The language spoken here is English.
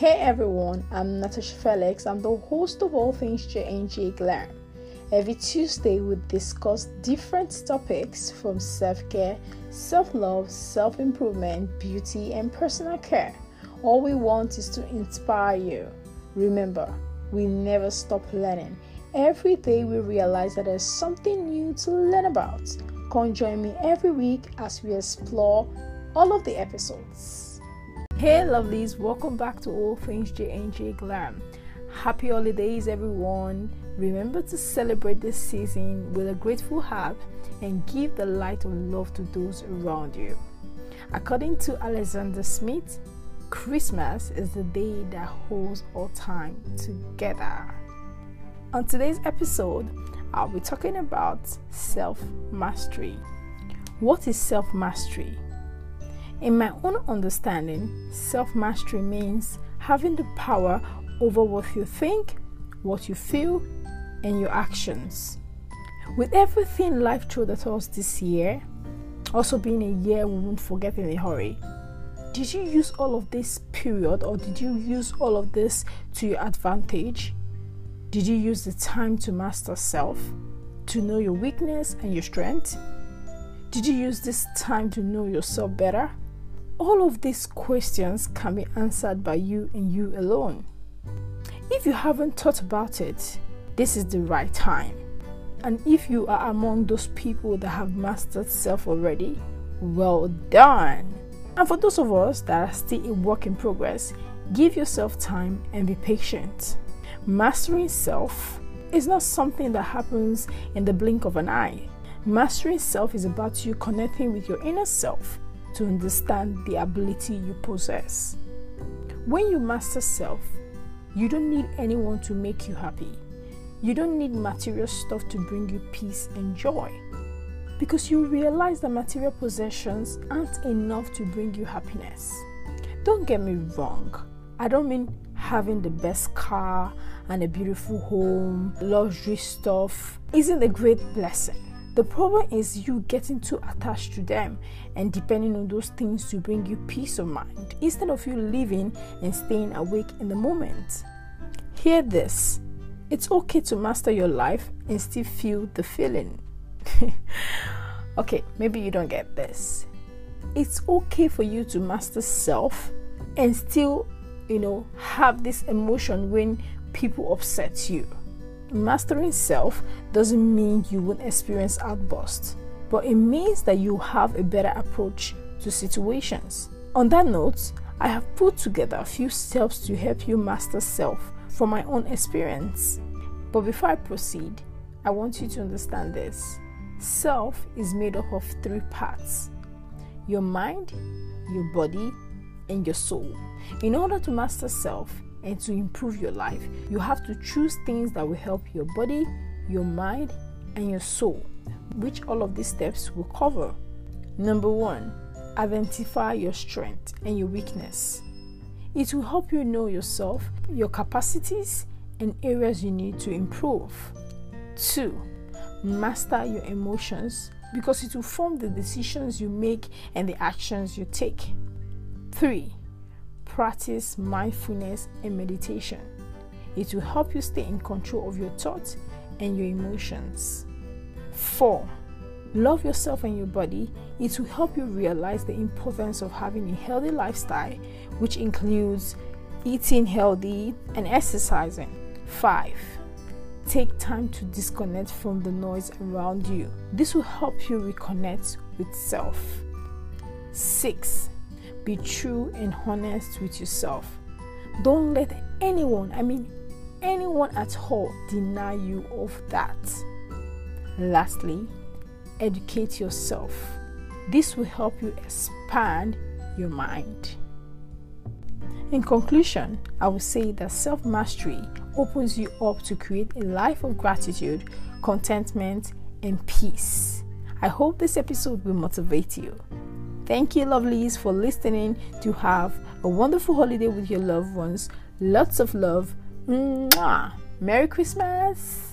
Hey everyone, I'm Natasha Felix. I'm the host of All Things J&J Glam. Every Tuesday, we discuss different topics from self care, self love, self improvement, beauty, and personal care. All we want is to inspire you. Remember, we never stop learning. Every day, we realize that there's something new to learn about. Come join me every week as we explore all of the episodes. Hey lovelies, welcome back to All Things J&J Glam. Happy holidays everyone. Remember to celebrate this season with a grateful heart and give the light of love to those around you. According to Alexander Smith, Christmas is the day that holds all time together. On today's episode, I'll be talking about self mastery. What is self mastery? In my own understanding, self mastery means having the power over what you think, what you feel, and your actions. With everything life threw at us this year, also being a year we won't forget in a hurry, did you use all of this period or did you use all of this to your advantage? Did you use the time to master self, to know your weakness and your strength? Did you use this time to know yourself better? All of these questions can be answered by you and you alone. If you haven't thought about it, this is the right time. And if you are among those people that have mastered self already, well done. And for those of us that are still a work in progress, give yourself time and be patient. Mastering self is not something that happens in the blink of an eye. Mastering self is about you connecting with your inner self to understand the ability you possess. When you master self, you don't need anyone to make you happy. You don't need material stuff to bring you peace and joy. Because you realize that material possessions aren't enough to bring you happiness. Don't get me wrong, I don't mean having the best car and a beautiful home, luxury stuff isn't a great blessing. The problem is you getting too attached to them and depending on those things to bring you peace of mind instead of you living and staying awake in the moment. Hear this it's okay to master your life and still feel the feeling. okay, maybe you don't get this. It's okay for you to master self and still, you know, have this emotion when people upset you. Mastering self doesn't mean you won't experience outbursts, but it means that you have a better approach to situations. On that note, I have put together a few steps to help you master self from my own experience. But before I proceed, I want you to understand this. Self is made up of three parts your mind, your body, and your soul. In order to master self and to improve your life, you have to choose things that will help your body, your mind, and your soul, which all of these steps will cover. Number one, identify your strength and your weakness. It will help you know yourself, your capacities, and areas you need to improve. 2. Master your emotions because it will form the decisions you make and the actions you take. 3. Practice mindfulness and meditation. It will help you stay in control of your thoughts and your emotions. 4. Love yourself and your body. It will help you realize the importance of having a healthy lifestyle, which includes eating healthy and exercising. 5. Take time to disconnect from the noise around you. This will help you reconnect with self. 6. Be true and honest with yourself. Don't let anyone, I mean anyone at all, deny you of that. Lastly, educate yourself. This will help you expand your mind. In conclusion, I would say that self mastery opens you up to create a life of gratitude, contentment, and peace. I hope this episode will motivate you. Thank you, lovelies, for listening to have a wonderful holiday with your loved ones. Lots of love. Mwah. Merry Christmas.